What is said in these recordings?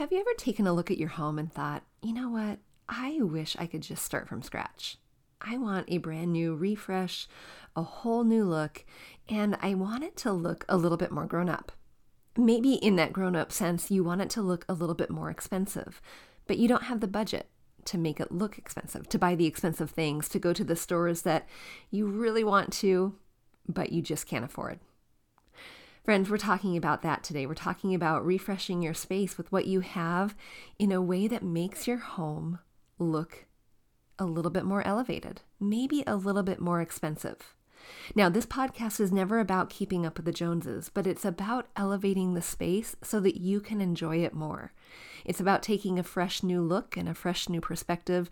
Have you ever taken a look at your home and thought, you know what? I wish I could just start from scratch. I want a brand new refresh, a whole new look, and I want it to look a little bit more grown up. Maybe in that grown up sense, you want it to look a little bit more expensive, but you don't have the budget to make it look expensive, to buy the expensive things, to go to the stores that you really want to, but you just can't afford. Friends, we're talking about that today. We're talking about refreshing your space with what you have in a way that makes your home look a little bit more elevated, maybe a little bit more expensive. Now, this podcast is never about keeping up with the Joneses, but it's about elevating the space so that you can enjoy it more. It's about taking a fresh new look and a fresh new perspective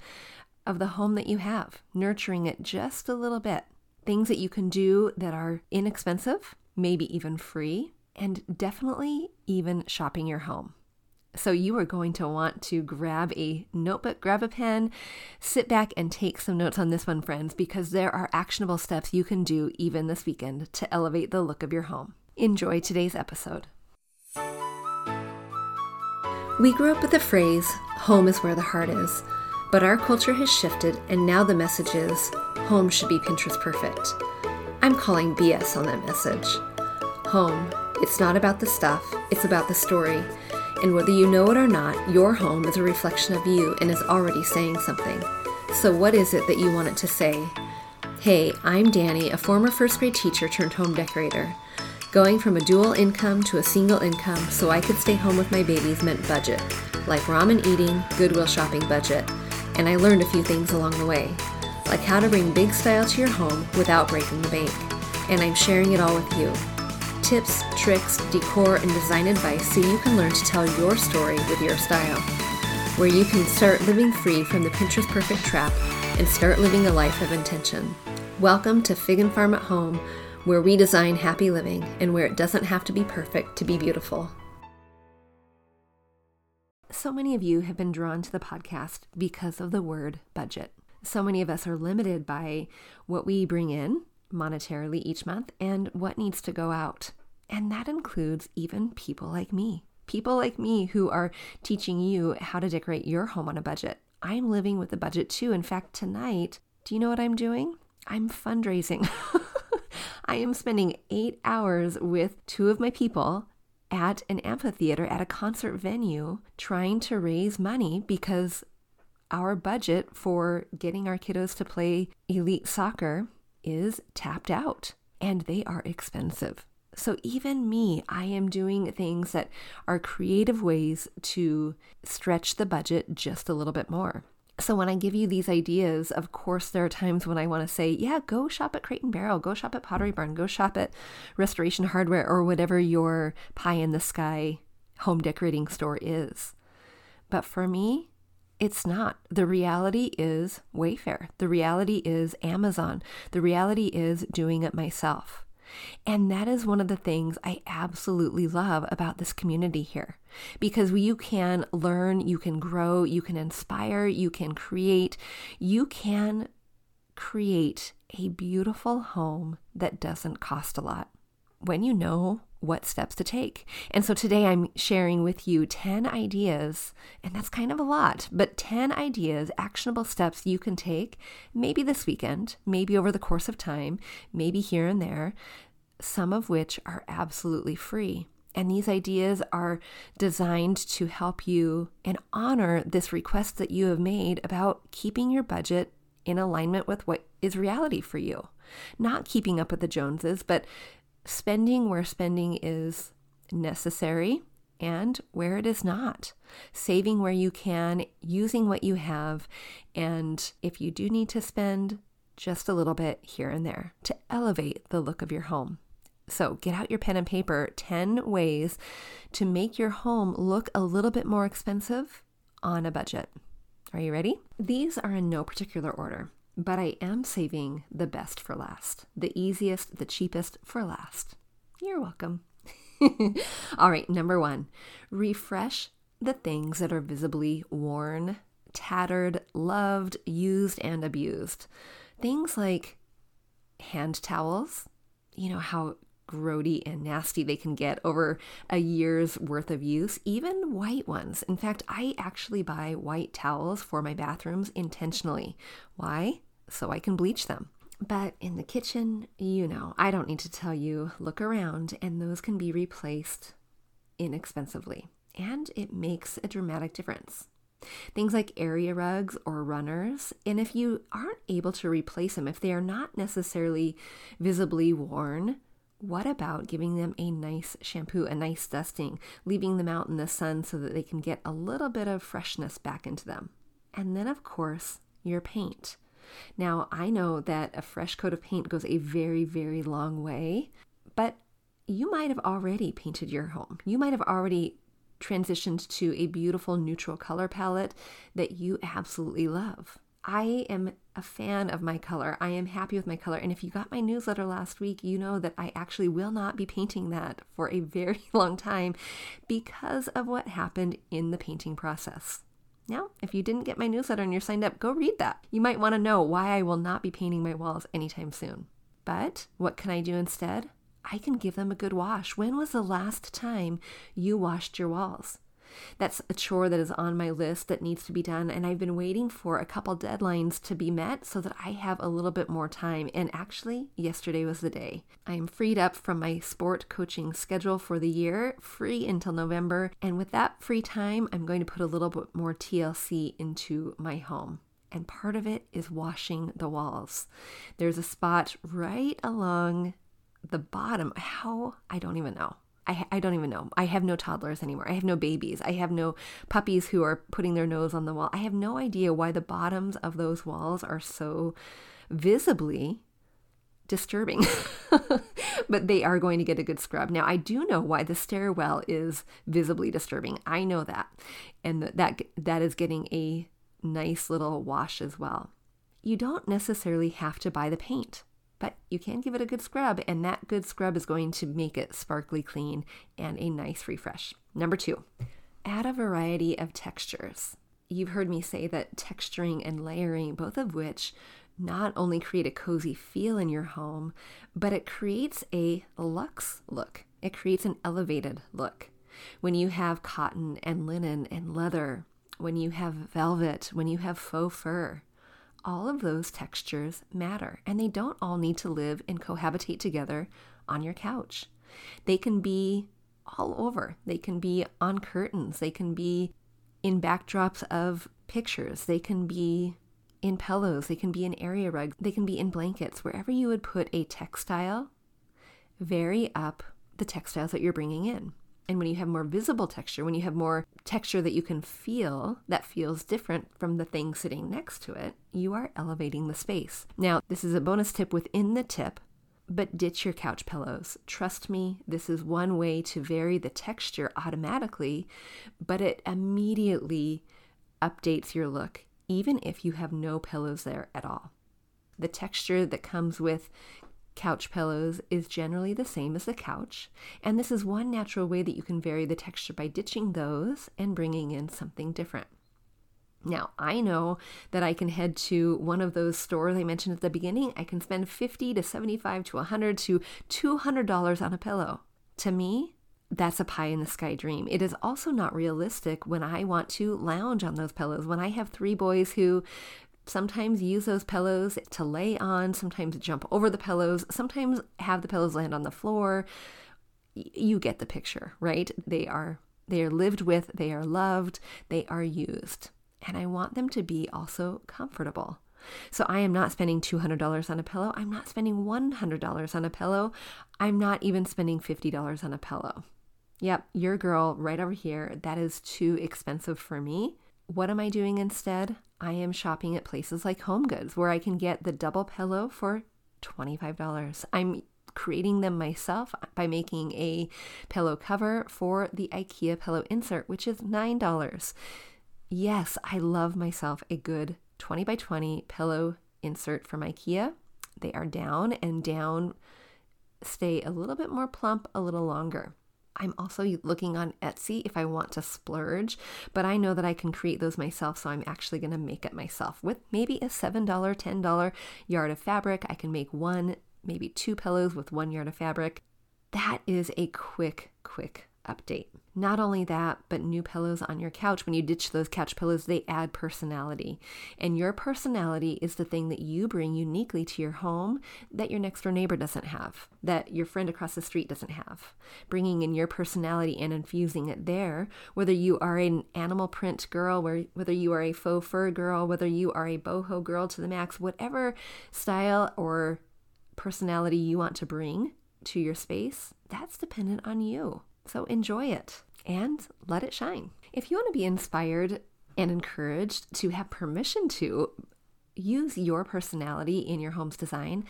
of the home that you have, nurturing it just a little bit. Things that you can do that are inexpensive, maybe even free, and definitely even shopping your home. So, you are going to want to grab a notebook, grab a pen, sit back and take some notes on this one, friends, because there are actionable steps you can do even this weekend to elevate the look of your home. Enjoy today's episode. We grew up with the phrase, home is where the heart is, but our culture has shifted and now the message is, home should be Pinterest perfect. I'm calling BS on that message. Home, it's not about the stuff, it's about the story. And whether you know it or not, your home is a reflection of you and is already saying something. So, what is it that you want it to say? Hey, I'm Danny, a former first grade teacher turned home decorator. Going from a dual income to a single income so I could stay home with my babies meant budget, like ramen eating, Goodwill shopping budget. And I learned a few things along the way, like how to bring big style to your home without breaking the bank. And I'm sharing it all with you tips, tricks, decor, and design advice so you can learn to tell your story with your style. Where you can start living free from the Pinterest perfect trap and start living a life of intention. Welcome to Fig and Farm at Home, where we design happy living and where it doesn't have to be perfect to be beautiful. So many of you have been drawn to the podcast because of the word budget. So many of us are limited by what we bring in monetarily each month and what needs to go out. And that includes even people like me. People like me who are teaching you how to decorate your home on a budget. I'm living with a budget too. In fact, tonight, do you know what I'm doing? I'm fundraising. I am spending eight hours with two of my people at an amphitheater at a concert venue trying to raise money because our budget for getting our kiddos to play elite soccer is tapped out and they are expensive. So, even me, I am doing things that are creative ways to stretch the budget just a little bit more. So, when I give you these ideas, of course, there are times when I want to say, yeah, go shop at Crate and Barrel, go shop at Pottery Barn, go shop at Restoration Hardware, or whatever your pie in the sky home decorating store is. But for me, it's not. The reality is Wayfair. The reality is Amazon. The reality is doing it myself. And that is one of the things I absolutely love about this community here. Because you can learn, you can grow, you can inspire, you can create, you can create a beautiful home that doesn't cost a lot. When you know what steps to take. And so today I'm sharing with you 10 ideas, and that's kind of a lot, but 10 ideas, actionable steps you can take, maybe this weekend, maybe over the course of time, maybe here and there, some of which are absolutely free. And these ideas are designed to help you and honor this request that you have made about keeping your budget in alignment with what is reality for you. Not keeping up with the Joneses, but spending where spending is necessary and where it is not. Saving where you can, using what you have, and if you do need to spend, just a little bit here and there to elevate the look of your home. So get out your pen and paper 10 ways to make your home look a little bit more expensive on a budget. Are you ready? These are in no particular order but I am saving the best for last, the easiest, the cheapest for last. You're welcome. All right, number one, refresh the things that are visibly worn, tattered, loved, used, and abused. Things like hand towels, you know, how grody and nasty they can get over a year's worth of use, even white ones. In fact, I actually buy white towels for my bathrooms intentionally. Why? So I can bleach them. But in the kitchen, you know, I don't need to tell you, look around, and those can be replaced inexpensively. And it makes a dramatic difference. Things like area rugs or runners, and if you aren't able to replace them, if they are not necessarily visibly worn, what about giving them a nice shampoo, a nice dusting, leaving them out in the sun so that they can get a little bit of freshness back into them? And then, of course, your paint. Now, I know that a fresh coat of paint goes a very, very long way, but you might have already painted your home. You might have already transitioned to a beautiful neutral color palette that you absolutely love. I am a fan of my color. I am happy with my color. And if you got my newsletter last week, you know that I actually will not be painting that for a very long time because of what happened in the painting process. Now, if you didn't get my newsletter and you're signed up, go read that. You might want to know why I will not be painting my walls anytime soon. But what can I do instead? I can give them a good wash. When was the last time you washed your walls? That's a chore that is on my list that needs to be done. And I've been waiting for a couple deadlines to be met so that I have a little bit more time. And actually, yesterday was the day. I am freed up from my sport coaching schedule for the year, free until November. And with that free time, I'm going to put a little bit more TLC into my home and part of it is washing the walls. There's a spot right along the bottom. How? I don't even know. I, I don't even know. I have no toddlers anymore. I have no babies. I have no puppies who are putting their nose on the wall. I have no idea why the bottoms of those walls are so visibly disturbing. but they are going to get a good scrub. Now, I do know why the stairwell is visibly disturbing. I know that. And that that is getting a nice little wash as well. You don't necessarily have to buy the paint but you can give it a good scrub, and that good scrub is going to make it sparkly clean and a nice refresh. Number two, add a variety of textures. You've heard me say that texturing and layering, both of which not only create a cozy feel in your home, but it creates a luxe look. It creates an elevated look. When you have cotton and linen and leather, when you have velvet, when you have faux fur, all of those textures matter and they don't all need to live and cohabitate together on your couch. They can be all over. They can be on curtains. They can be in backdrops of pictures. They can be in pillows. They can be in area rugs. They can be in blankets. Wherever you would put a textile, vary up the textiles that you're bringing in. And when you have more visible texture, when you have more texture that you can feel that feels different from the thing sitting next to it, you are elevating the space. Now, this is a bonus tip within the tip, but ditch your couch pillows. Trust me, this is one way to vary the texture automatically, but it immediately updates your look, even if you have no pillows there at all. The texture that comes with couch pillows is generally the same as the couch, and this is one natural way that you can vary the texture by ditching those and bringing in something different. Now, I know that I can head to one of those stores I mentioned at the beginning. I can spend 50 to 75 to 100 to $200 on a pillow. To me, that's a pie in the sky dream. It is also not realistic when I want to lounge on those pillows. When I have three boys who sometimes use those pillows to lay on, sometimes jump over the pillows, sometimes have the pillows land on the floor. You get the picture, right? They are they are lived with, they are loved, they are used. And I want them to be also comfortable. So I am not spending $200 on a pillow. I'm not spending $100 on a pillow. I'm not even spending $50 on a pillow. Yep, your girl right over here, that is too expensive for me. What am I doing instead? I am shopping at places like Home Goods where I can get the double pillow for $25. I'm creating them myself by making a pillow cover for the IKEA pillow insert, which is $9. Yes, I love myself a good 20 by 20 pillow insert from IKEA. They are down and down stay a little bit more plump a little longer. I'm also looking on Etsy if I want to splurge, but I know that I can create those myself, so I'm actually going to make it myself with maybe a $7, $10 yard of fabric. I can make one, maybe two pillows with one yard of fabric. That is a quick, quick update. Not only that, but new pillows on your couch. When you ditch those couch pillows, they add personality. And your personality is the thing that you bring uniquely to your home that your next door neighbor doesn't have, that your friend across the street doesn't have. Bringing in your personality and infusing it there, whether you are an animal print girl, whether you are a faux fur girl, whether you are a boho girl to the max, whatever style or personality you want to bring to your space, that's dependent on you. So enjoy it and let it shine. If you want to be inspired and encouraged to have permission to use your personality in your home's design,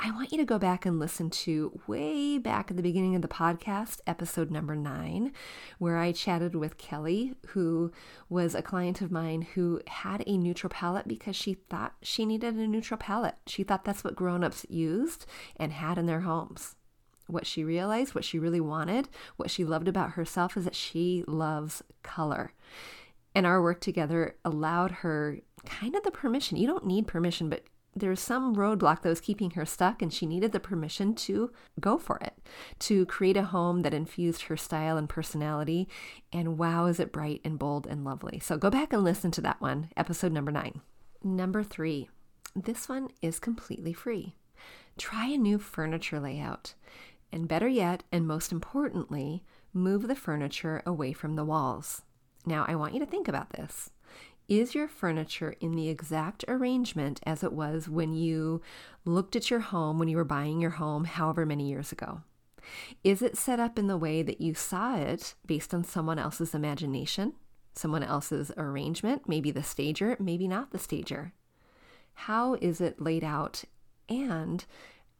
I want you to go back and listen to way back at the beginning of the podcast, episode number nine, where I chatted with Kelly, who was a client of mine who had a neutral palette because she thought she needed a neutral palette. She thought that's what grown-ups used and had in their homes what she realized, what she really wanted, what she loved about herself is that she loves color. And our work together allowed her kind of the permission. You don't need permission, but there's some roadblock that was keeping her stuck, and she needed the permission to go for it, to create a home that infused her style and personality. And wow, is it bright and bold and lovely. So go back and listen to that one, episode number nine. Number three, this one is completely free. Try a new furniture layout. And better yet, and most importantly, move the furniture away from the walls. Now, I want you to think about this. Is your furniture in the exact arrangement as it was when you looked at your home when you were buying your home however many years ago? Is it set up in the way that you saw it based on someone else's imagination, someone else's arrangement, maybe the stager, maybe not the stager? How is it laid out? And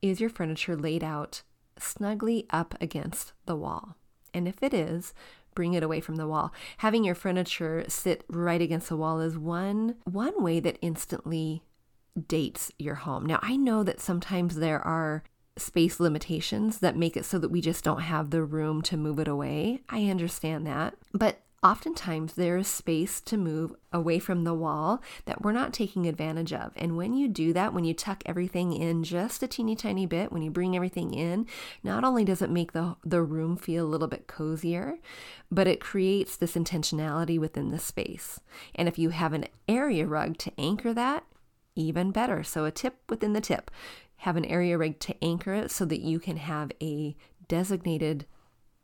is your furniture laid out snugly up against the wall. And if it is, bring it away from the wall. Having your furniture sit right against the wall is one one way that instantly dates your home. Now, I know that sometimes there are space limitations that make it so that we just don't have the room to move it away. I understand that. But oftentimes there is space to move away from the wall that we're not taking advantage of. And when you do that, when you tuck everything in just a teeny tiny bit, when you bring everything in, not only does it make the, the room feel a little bit cozier, but it creates this intentionality within the space. And if you have an area rug to anchor that, even better. So, a tip within the tip have an area rug to anchor it so that you can have a designated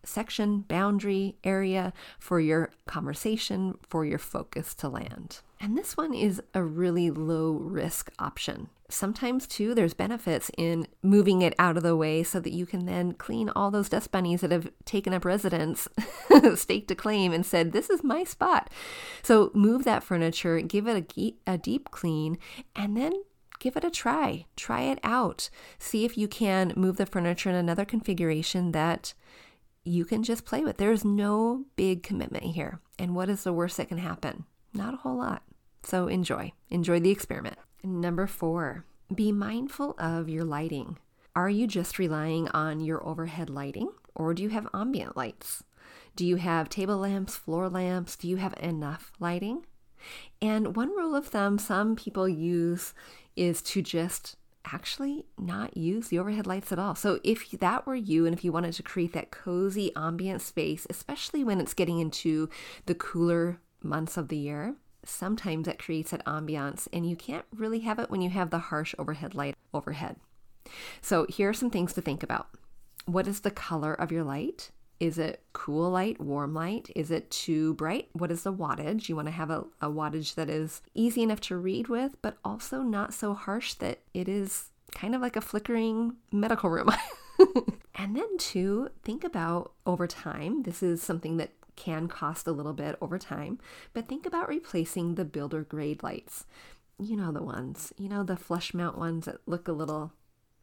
section, boundary, area for your conversation, for your focus to land. And this one is a really low risk option. Sometimes, too, there's benefits in moving it out of the way so that you can then clean all those dust bunnies that have taken up residence, staked a claim, and said, This is my spot. So, move that furniture, give it a, a deep clean, and then give it a try. Try it out. See if you can move the furniture in another configuration that you can just play with. There's no big commitment here. And what is the worst that can happen? Not a whole lot. So enjoy. Enjoy the experiment. Number four, be mindful of your lighting. Are you just relying on your overhead lighting or do you have ambient lights? Do you have table lamps, floor lamps? Do you have enough lighting? And one rule of thumb some people use is to just actually not use the overhead lights at all. So if that were you and if you wanted to create that cozy ambient space, especially when it's getting into the cooler months of the year, sometimes that creates that ambiance and you can't really have it when you have the harsh overhead light overhead. So here are some things to think about. What is the color of your light? Is it cool light, warm light? Is it too bright? What is the wattage? You want to have a, a wattage that is easy enough to read with, but also not so harsh that it is kind of like a flickering medical room. and then, two, think about over time. This is something that can cost a little bit over time, but think about replacing the builder grade lights. You know the ones, you know, the flush mount ones that look a little,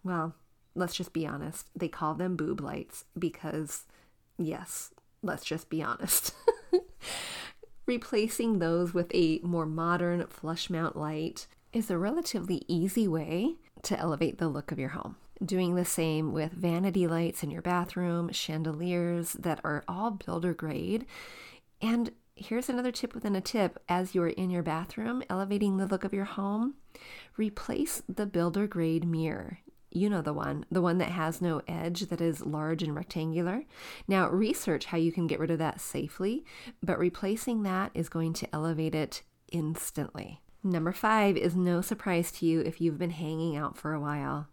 well, let's just be honest. They call them boob lights because Yes, let's just be honest. Replacing those with a more modern flush mount light is a relatively easy way to elevate the look of your home. Doing the same with vanity lights in your bathroom, chandeliers that are all builder grade. And here's another tip within a tip as you're in your bathroom, elevating the look of your home, replace the builder grade mirror You know the one, the one that has no edge, that is large and rectangular. Now, research how you can get rid of that safely, but replacing that is going to elevate it instantly. Number five is no surprise to you if you've been hanging out for a while.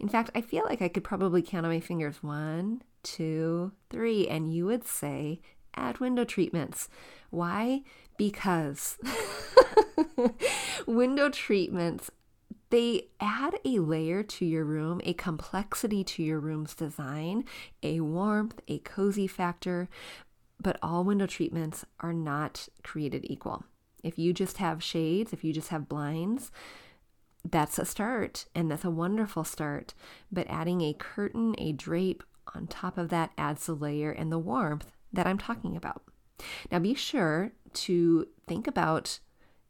In fact, I feel like I could probably count on my fingers one, two, three, and you would say add window treatments. Why? Because window treatments they add a layer to your room, a complexity to your room's design, a warmth, a cozy factor, but all window treatments are not created equal. If you just have shades, if you just have blinds, that's a start and that's a wonderful start. But adding a curtain, a drape on top of that adds the layer and the warmth that I'm talking about. Now be sure to think about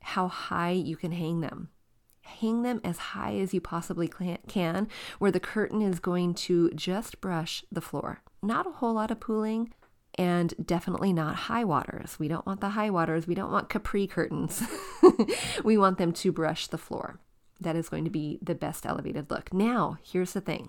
how high you can hang them. Hang them as high as you possibly can, where the curtain is going to just brush the floor. Not a whole lot of pooling, and definitely not high waters. We don't want the high waters. We don't want capri curtains. we want them to brush the floor. That is going to be the best elevated look. Now, here's the thing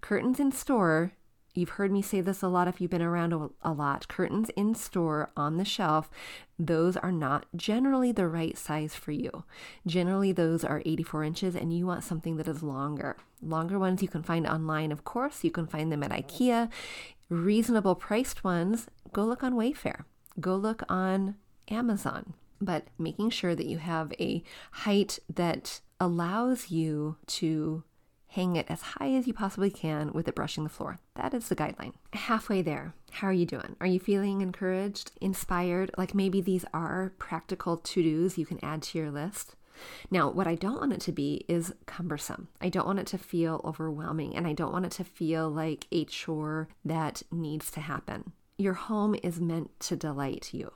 curtains in store, you've heard me say this a lot if you've been around a, a, lot. Curtains in store on the shelf, those are not generally the right size for you. Generally, those are 84 inches, and you want something that is longer. Longer ones you can find online, of course. You can find them at IKEA reasonable priced ones, go look on Wayfair, go look on Amazon. But making sure that you have a height that allows you to hang it as high as you possibly can with it brushing the floor. That is the guideline. Halfway there, how are you doing? Are you feeling encouraged, inspired? Like maybe these are practical to dos you can add to your list? Now, what I don't want it to be is cumbersome. I don't want it to feel overwhelming and I don't want it to feel like a chore that needs to happen. Your home is meant to delight you.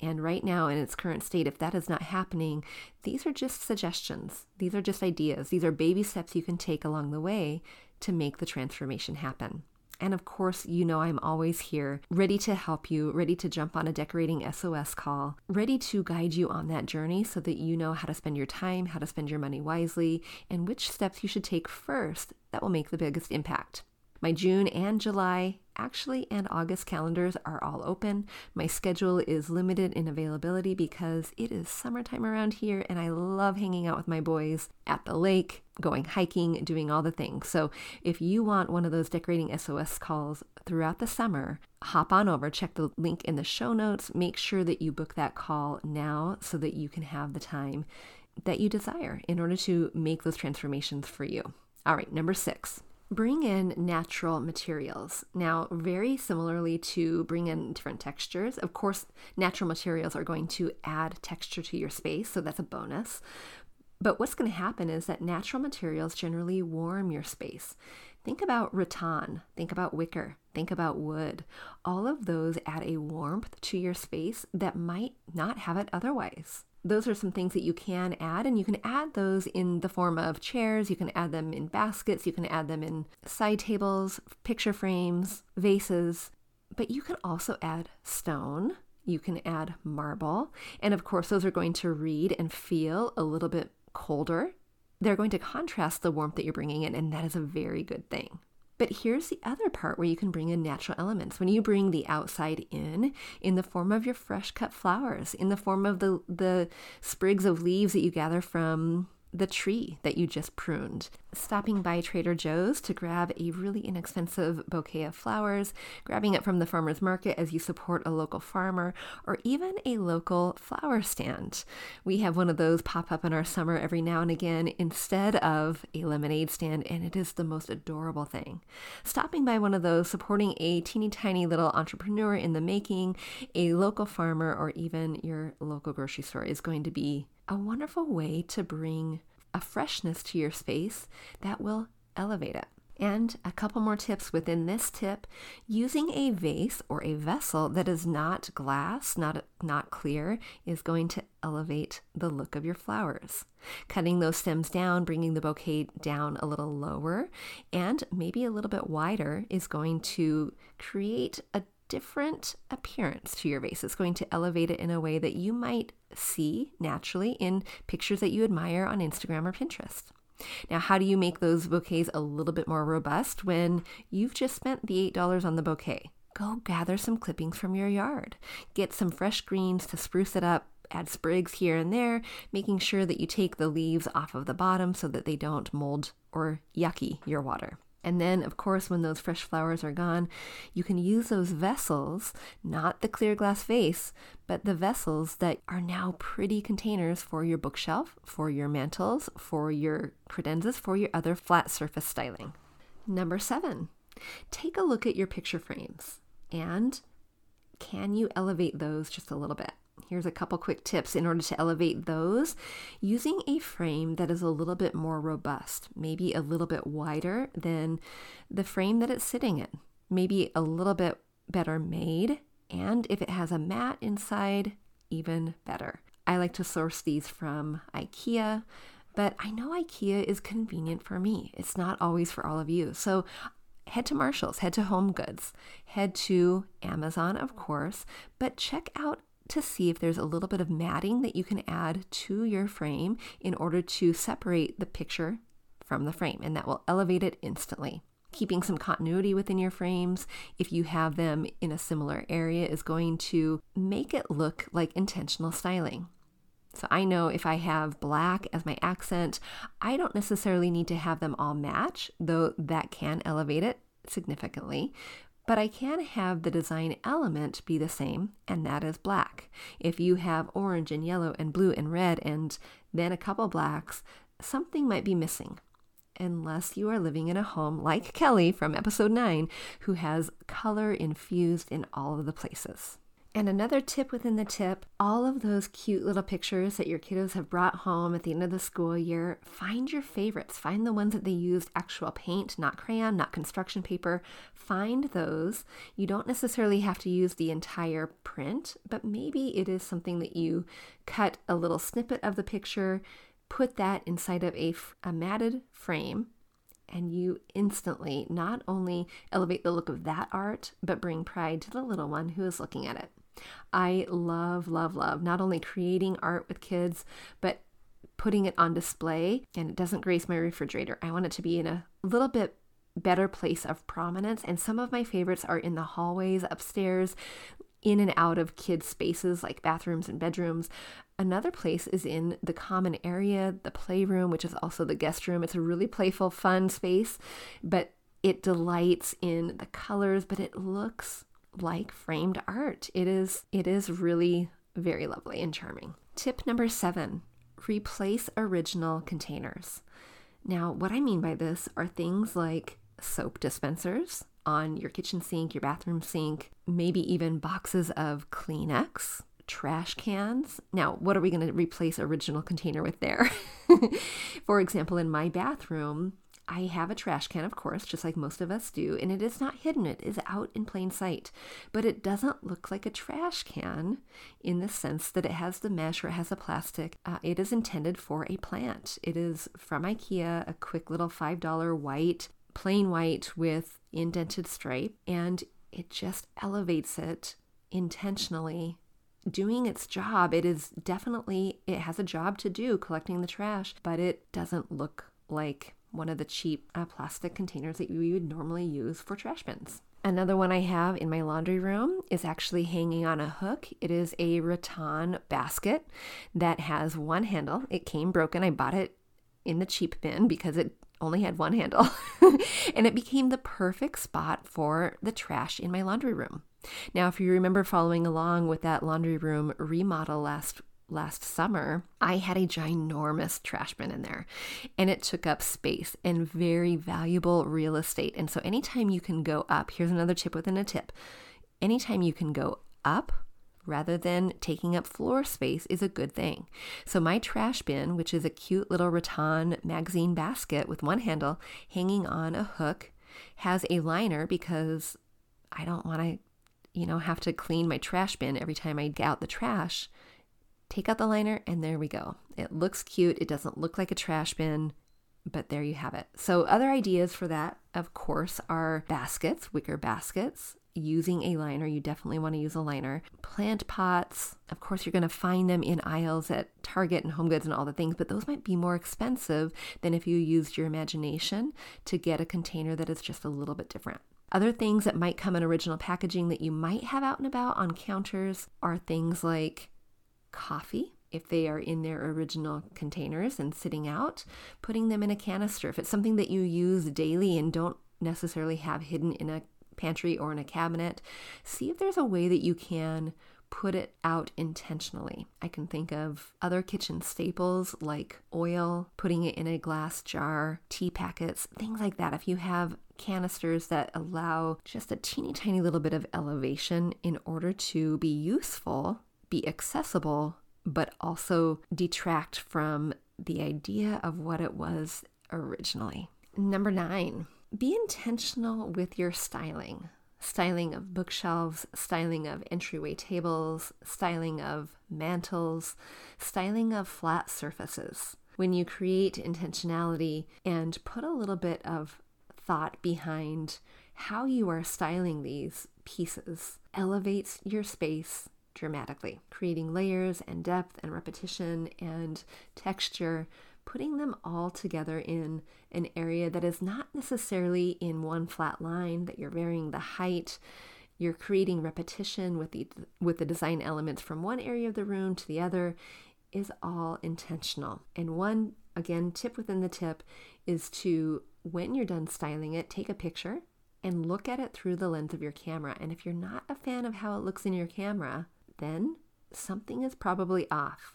And right now, in its current state, if that is not happening, these are just suggestions. These are just ideas. These are baby steps you can take along the way to make the transformation happen. And of course, you know I'm always here, ready to help you, ready to jump on a decorating SOS call, ready to guide you on that journey so that you know how to spend your time, how to spend your money wisely, and which steps you should take first that will make the biggest impact. My June and July, actually, and August calendars are all open. My schedule is limited in availability because it is summertime around here and I love hanging out with my boys at the lake, going hiking, doing all the things. So if you want one of those decorating SOS calls throughout the summer, hop on over, check the link in the show notes. Make sure that you book that call now so that you can have the time that you desire in order to make those transformations for you. All right, number six bring in natural materials. Now, very similarly to bring in different textures, of course, natural materials are going to add texture to your space, so that's a bonus. But what's going to happen is that natural materials generally warm your space. Think about rattan, think about wicker, think about wood. All of those add a warmth to your space that might not have it otherwise those are some things that you can add, and you can add those in the form of chairs. You can add them in baskets. You can add them in side tables, picture frames, vases. But you can also add stone. You can add marble. And of course, those are going to read and feel a little bit colder. They're going to contrast the warmth that you're bringing in, and that is a very good thing. But here's the other part where you can bring in natural elements. When you bring the outside in, in the form of your fresh cut flowers, in the form of the, the sprigs of leaves that you gather from the tree that you just pruned, stopping by Trader Joe's to grab a really inexpensive bouquet of flowers, grabbing it from the farmer's market as you support a local farmer, or even a local flower stand. We have one of those pop up in our summer every now and again instead of a lemonade stand, and it is the most adorable thing. Stopping by one of those, supporting a teeny tiny little entrepreneur in the making, a local farmer, or even your local grocery store is going to be a wonderful way to bring a freshness to your space that will elevate it. And a couple more tips within this tip using a vase or a vessel that is not glass, not, not clear, is going to elevate the look of your flowers. Cutting those stems down, bringing the bouquet down a little lower and maybe a little bit wider is going to create a different appearance to your vase. It's going to elevate it in a way that you might see naturally in pictures that you admire on Instagram or Pinterest. Now, how do you make those bouquets a little bit more robust when you've just spent the $8 on the bouquet? Go gather some clippings from your yard. Get some fresh greens to spruce it up. Add sprigs here and there, making sure that you take the leaves off of the bottom so that they don't mold or yucky your water. And then, of course, when those fresh flowers are gone, you can use those vessels, not the clear glass vase, but the vessels that are now pretty containers for your bookshelf, for your mantels, for your credenzas, for your other flat surface styling. Number seven, take a look at your picture frames and can you elevate those just a little bit? Here's a couple quick tips in order to elevate those using a frame that is a little bit more robust, maybe a little bit wider than the frame that it's sitting in, maybe a little bit better made, and if it has a mat inside, even better. I like to source these from IKEA, but I know IKEA is convenient for me. It's not always for all of you. So head to Marshall's, head to Home Goods, head to Amazon, of course, but check out to see if there's a little bit of matting that you can add to your frame in order to separate the picture from the frame, and that will elevate it instantly. Keeping some continuity within your frames, if you have them in a similar area, is going to make it look like intentional styling. So I know if I have black as my accent, I don't necessarily need to have them all match, though that can elevate it significantly but I can have the design element be the same, and that is black. If you have orange and yellow and blue and red and then a couple blacks, something might be missing. Unless you are living in a home like Kelly from episode 9, who has color infused in all of the places. And another tip within the tip all of those cute little pictures that your kiddos have brought home at the end of the school year, find your favorites. Find the ones that they used actual paint, not crayon, not construction paper. Find those. You don't necessarily have to use the entire print, but maybe it is something that you cut a little snippet of the picture, put that inside of a, a matted frame and you instantly not only elevate the look of that art, but bring pride to the little one who is looking at it. I love, love, love not only creating art with kids, but putting it on display. And it doesn't grace my refrigerator. I want it to be in a little bit better place of prominence. And some of my favorites are in the hallways upstairs, in and out of kids' spaces like bathrooms and bedrooms. Another place is in the common area, the playroom, which is also the guest room. It's a really playful, fun space, but it delights in the colors, but it looks like framed art. It is it is really very lovely and charming. Tip number 7, replace original containers. Now, what I mean by this are things like soap dispensers on your kitchen sink, your bathroom sink, maybe even boxes of Kleenex, trash cans. Now, what are we going to replace original container with there? For example, in my bathroom, I have a trash can, of course, just like most of us do, and it is not hidden. It is out in plain sight. But it doesn't look like a trash can in the sense that it has the mesh or it has the plastic. Uh, it is intended for a plant. It is from IKEA, a quick little $5 white, plain white with indented stripe, and it just elevates it intentionally doing its job. It is definitely, it has a job to do collecting the trash, but it doesn't look like one of the cheap uh, plastic containers that we would normally use for trash bins. Another one I have in my laundry room is actually hanging on a hook. It is a rattan basket that has one handle. It came broken. I bought it in the cheap bin because it only had one handle. and it became the perfect spot for the trash in my laundry room. Now, if you remember following along with that laundry room remodel last last summer, I had a ginormous trash bin in there and it took up space and very valuable real estate. And so, anytime you can go up, here's another tip within a tip anytime you can go up rather than taking up floor space is a good thing. So, my trash bin, which is a cute little rattan magazine basket with one handle hanging on a hook, has a liner because I don't want to, you know, have to clean my trash bin every time I get out the trash take out the liner, and there we go. It looks cute. It doesn't look like a trash bin, but there you have it. So, other ideas for that, of course, are baskets, wicker baskets. using a liner, you definitely want to use a liner. Plant pots, of course, you're going to find them in aisles at Target and Home Goods and all the things, but those might be more expensive than if you used your imagination to get a container that is just a little bit different. Other things that might come in original packaging that you might have out and about on counters are things like coffee, if they are in their original containers and sitting out, putting them in a canister. If it's something that you use daily and don't necessarily have hidden in a pantry or in a cabinet, see if there's a way that you can put it out intentionally. I can think of other kitchen staples like oil, putting it in a glass jar, tea packets, things like that. If you have canisters that allow just a teeny tiny little bit of elevation in order to be useful, be accessible, but also detract from the idea of what it was originally. Number nine, be intentional with your styling. Styling of bookshelves, styling of entryway tables, styling of mantles, styling of flat surfaces. When you create intentionality and put a little bit of thought behind how you are styling these pieces, elevates your space dramatically, creating layers and depth and repetition and texture putting them all together in an area that is not necessarily in one flat line, that you're varying the height. You're creating repetition with the with the design elements from one area of the room to the other is all intentional. And one again tip within the tip is to when you're done styling it, take a picture and look at it through the lens of your camera. And if you're not a fan of how it looks in your camera, then something is probably off.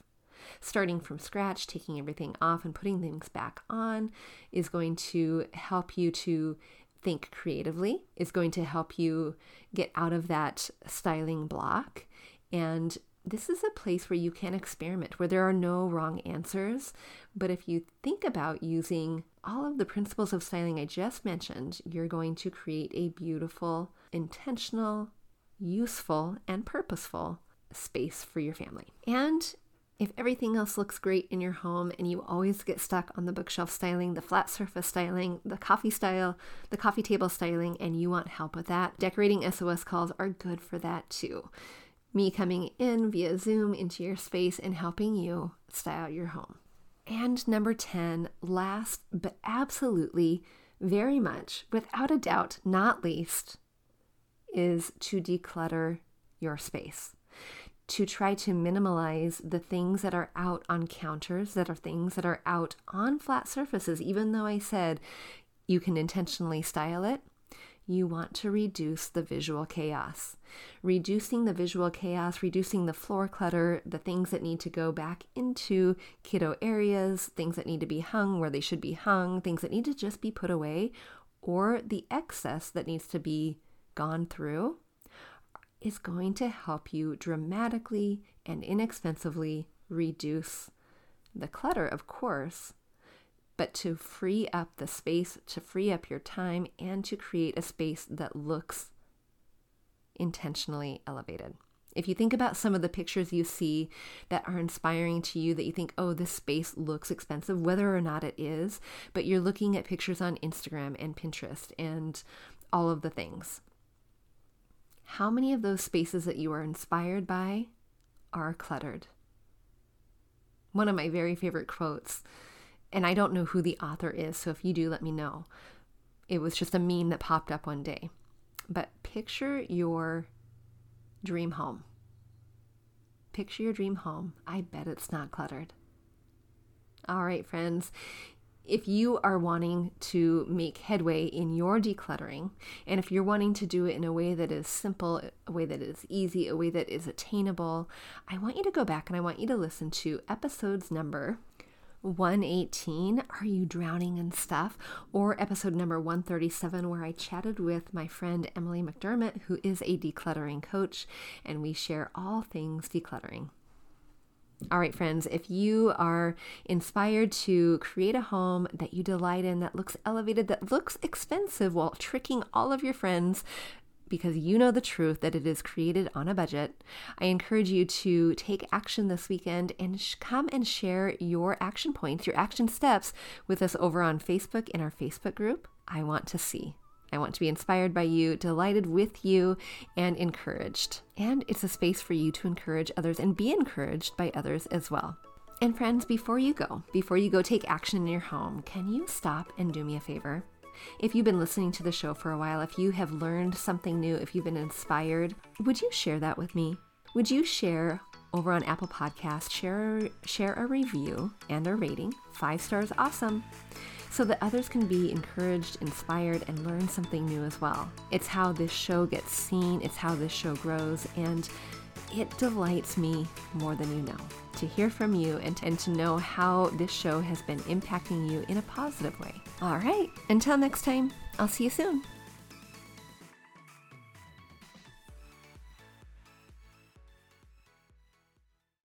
Starting from scratch, taking everything off and putting things back on is going to help you to think creatively, is going to help you get out of that styling block. And this is a place where you can experiment, where there are no wrong answers. But if you think about using all of the principles of styling I just mentioned, you're going to create a beautiful, intentional, useful, and purposeful space for your family. And if everything else looks great in your home and you always get stuck on the bookshelf styling, the flat surface styling, the coffee style, the coffee table styling, and you want help with that, decorating SOS calls are good for that too. Me coming in via Zoom into your space and helping you style your home. And number 10, last but absolutely very much, without a doubt, not least, is to declutter your space to try to minimize the things that are out on counters, that are things that are out on flat surfaces, even though I said you can intentionally style it. You want to reduce the visual chaos. Reducing the visual chaos, reducing the floor clutter, the things that need to go back into kiddo areas, things that need to be hung where they should be hung, things that need to just be put away, or the excess that needs to be gone through is going to help you dramatically and inexpensively reduce the clutter, of course, but to free up the space, to free up your time, and to create a space that looks intentionally elevated. If you think about some of the pictures you see that are inspiring to you, that you think, oh, this space looks expensive, whether or not it is, but you're looking at pictures on Instagram and Pinterest and all of the things. How many of those spaces that you are inspired by are cluttered? One of my very favorite quotes, and I don't know who the author is, so if you do, let me know. It was just a meme that popped up one day. But picture your dream home. Picture your dream home. I bet it's not cluttered. All right, friends, if you are wanting to make headway in your decluttering, and if you're wanting to do it in a way that is simple, a way that is easy, a way that is attainable, I want you to go back and I want you to listen to episodes number 118 Are You Drowning in Stuff? or episode number 137, where I chatted with my friend Emily McDermott, who is a decluttering coach, and we share all things decluttering. All right, friends, if you are inspired to create a home that you delight in, that looks elevated, that looks expensive while tricking all of your friends because you know the truth that it is created on a budget, I encourage you to take action this weekend and sh- come and share your action points, your action steps with us over on Facebook in our Facebook group. I want to see. I want to be inspired by you, delighted with you, and encouraged. And it's a space for you to encourage others and be encouraged by others as well. And friends, before you go, before you go take action in your home, can you stop and do me a favor? If you've been listening to the show for a while, if you have learned something new, if you've been inspired, would you share that with me? Would you share over on Apple Podcast, share share a review and a rating. 5 stars awesome. So that others can be encouraged, inspired, and learn something new as well. It's how this show gets seen, it's how this show grows, and it delights me more than you know to hear from you and to, and to know how this show has been impacting you in a positive way. All right, until next time, I'll see you soon.